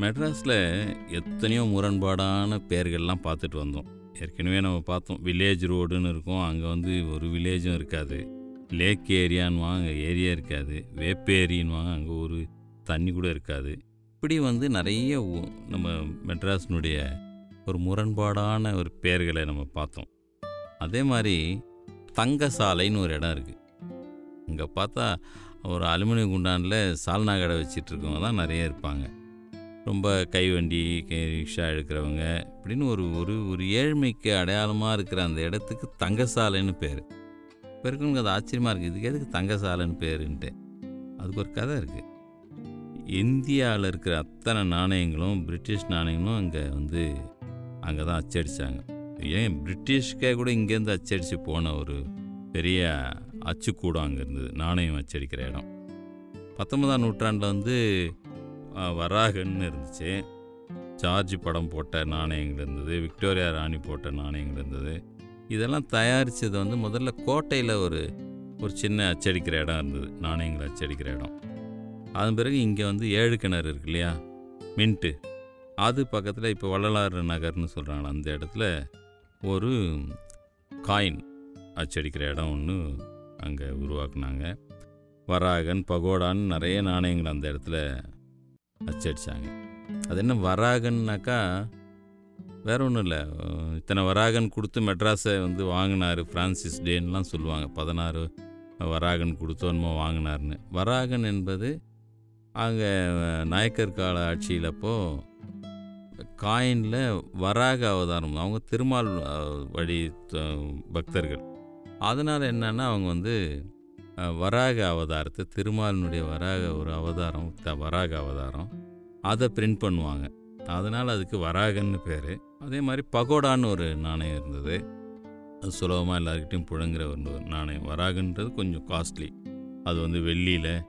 மெட்ராஸில் எத்தனையோ முரண்பாடான பெயர்கள்லாம் பார்த்துட்டு வந்தோம். ஏற்கனவே நம்ம பார்த்தோம் வில்லேஜ் ரோடுன்னு இருக்கும் அங்கே வந்து ஒரு வில்லேஜும் இருக்காது. லேக் ஏரியான்வாங்க அங்கே ஏரியா இருக்காது. வேப்பேரின்வாங்க அங்கே ஒரு தண்ணி கூட இருக்காது. இப்படி வந்து நிறைய ஊ- நம்ம மெட்ராஸினுடைய ஒரு முரண்பாடான ஒரு பெயர்களை நம்ம பார்த்தோம். அதே மாதிரி தங்கசாலைன்னு ஒரு இடம் இருக்குது இங்கே பார்த்தா ஒரு அலுமினியம் குண்டானில் சால்னா கடை வச்சிட்டு இருக்கவங்க தான் நிறைய இருப்பாங்க. ரொம்ப கைவண்டி கை ரிக்ஷா எடுக்கிறவங்க இப்படின்னு ஒரு ஒரு ஒரு ஏழ்மைக்கு அடையாளமாக இருக்கிற அந்த இடத்துக்கு தங்கசாலைன்னு பேர். இப்போ இருக்கவங்க அது ஆச்சரியமாக இருக்குது இதுக்கு எதுக்கு தங்கசாலைன்னு பேருன்ட்டு. அதுக்கு ஒரு கதை இருக்குது இந்தியாவில் இருக்கிற அத்தனை நாணயங்களும் பிரிட்டிஷ் நாணயங்களும் அங்கே வந்து அங்கே தான் அச்சடித்தாங்க ஏன் பிரிட்டிஷ்கே கூட இங்கேருந்து அச்சடித்து போன ஒரு பெரிய அச்சுக்கூடம் அங்கே இருந்தது. நாணயம் அச்சடிக்கிற இடம். பத்தொன்பதாம் நூற்றாண்டில் வந்து வராகன்னு இருந்துச்சு. ஜார்ஜ் படம் போட்ட நாணயங்கள் இருந்தது விக்டோரியா ராணி போட்ட நாணயங்கள் இருந்தது. இதெல்லாம் தயாரித்தது வந்து முதல்ல கோட்டையில் ஒரு ஒரு சின்ன அச்சடிக்கிற இடம் இருந்தது நாணயங்கள் அச்சடிக்கிற இடம். அதன் பிறகு இங்கே வந்து ஏழு கிணறு இருக்கு இல்லையா? மின்ட்டு. அது பக்கத்தில் இப்போ வள்ளலாறு நகர்னு சொல்கிறாங்க அந்த இடத்துல ஒரு காயின் அச்சடிக்கிற இடம் ஒன்று அங்கே உருவாக்குனாங்க. வராகன் பகோடான்னு நிறைய நாணயங்கள் அந்த இடத்துல அச்சடிச்சாங்க. அது என்ன வராகன்னாக்கா வேற ஒன்றும் இல்லை. இத்தனை வராகன் கொடுத்து மெட்ராஸை வந்து வாங்கினார் ஃப்ரான்சிஸ் டேன்லாம் சொல்லுவாங்க. பதினாறு வராகன் கொடுத்தோன்மோ வாங்கினார்னு வராகன் என்பது அங்கே நாயக்கர் கால ஆட்சியிலப்போ காயினில் வராக அவதாரம். அவங்க திருமால் வழி பக்தர்கள். அதனால் என்னன்னா அவங்க வந்து வராக அவதாரத்தை திருமாலினுடைய வராக ஒரு அவதாரம் த- வராக அவதாரம் அதை பிரிண்ட் பண்ணுவாங்க. அதனால் அதுக்கு வராகன்னு பேர். அதே மாதிரி பகோடான்னு ஒரு நாணயம் இருந்தது. அது சுலபமாக எல்லாருக்கிட்டையும் புழங்குற ஒரு நாணயம். வராகன்றது கொஞ்சம் காஸ்ட்லி அது வந்து வெள்ளியில்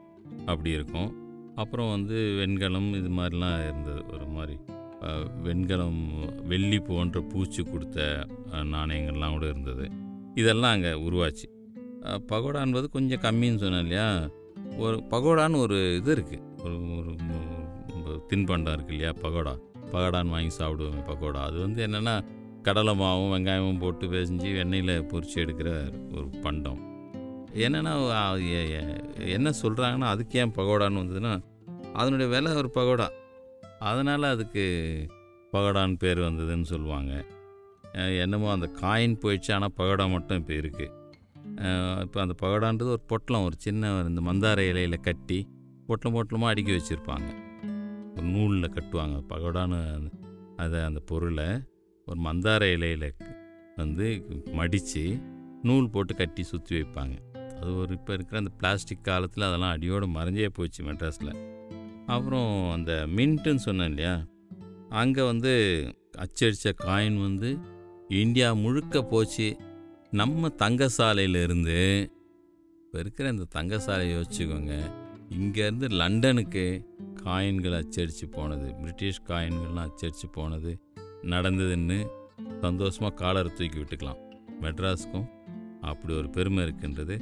அப்படி இருக்கும். அப்புறம் வந்து வெண்கலம் இது மாதிரிலாம் இருந்தது. ஒரு மாதிரி வெண்கலம் வெள்ளி போன்ற பூச்சி கொடுத்த நாணயங்கள்லாம் கூட இருந்தது. இதெல்லாம் அங்கே உருவாச்சு. பகோடா என்பது கொஞ்சம் கம்மின்னு சொன்னேன் இல்லையா? ஒரு பகோடான்னு ஒரு இது இருக்குது ஒரு ஒரு தின்பண்டம் இருக்குது இல்லையா? பகோடா. பகோடான்னு வாங்கி சாப்பிடுவோம் பகோடா. அது வந்து என்னென்னா கடலை மாவும் வெங்காயமும் போட்டு பேசிஞ்சு எண்ணெயில் பொறிச்சு எடுக்கிற ஒரு பண்டம். என்னென்னா என்ன சொல்கிறாங்கன்னா அதுக்கு ஏன் பகோடான்னு வந்ததுன்னா அதனுடைய விலை ஒரு பகோடா. அதனால் அதுக்கு பகோடான்னு பேர் வந்ததுன்னு சொல்லுவாங்க. என்னமோ அந்த காயின் போயிடுச்சு ஆனால் பகோடா மட்டும் இப்போ இருக்குது இப்போ அந்த பகோடான்றது ஒரு பொட்டலம் ஒரு சின்ன இந்த மந்தார இலையில் கட்டி பொட்டலம் பொட்டலமாக அடுக்கி வச்சுருப்பாங்க. ஒரு நூலில் கட்டுவாங்க. பகடான்னு அதை அந்த பொருளை ஒரு மந்தார இலையில் வந்து மடித்து நூல் போட்டு கட்டி சுற்றி வைப்பாங்க. அது ஒரு இப்போ இருக்கிற அந்த பிளாஸ்டிக் காலத்தில் அதெல்லாம் அடியோடு மறைஞ்சே போச்சு மெட்ராஸில். அப்புறம் அந்த மின்ட்டுன்னு சொன்னேன் இல்லையா? அங்கே வந்து அச்சடித்த காயின் வந்து இந்தியா முழுக்க போச்சு. நம்ம தங்கசாலையிலேருந்து இப்போ இருக்கிற இந்த தங்கசாலையை யோசிச்சுக்கோங்க. இங்கேருந்து லண்டனுக்கு காயின்கள் அச்சடித்து போனது பிரிட்டிஷ் காயின்கள்லாம் அச்சடித்து போனது நடந்ததுன்னு சந்தோஷமாக காலரை தூக்கி விட்டுக்கலாம். மெட்ராஸுக்கும் அப்படி ஒரு பெருமை இருக்குன்றது.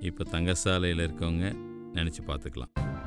இப்போ தங்கசாலையில் இருக்கவங்க நினச்சி பார்த்துக்கலாம்.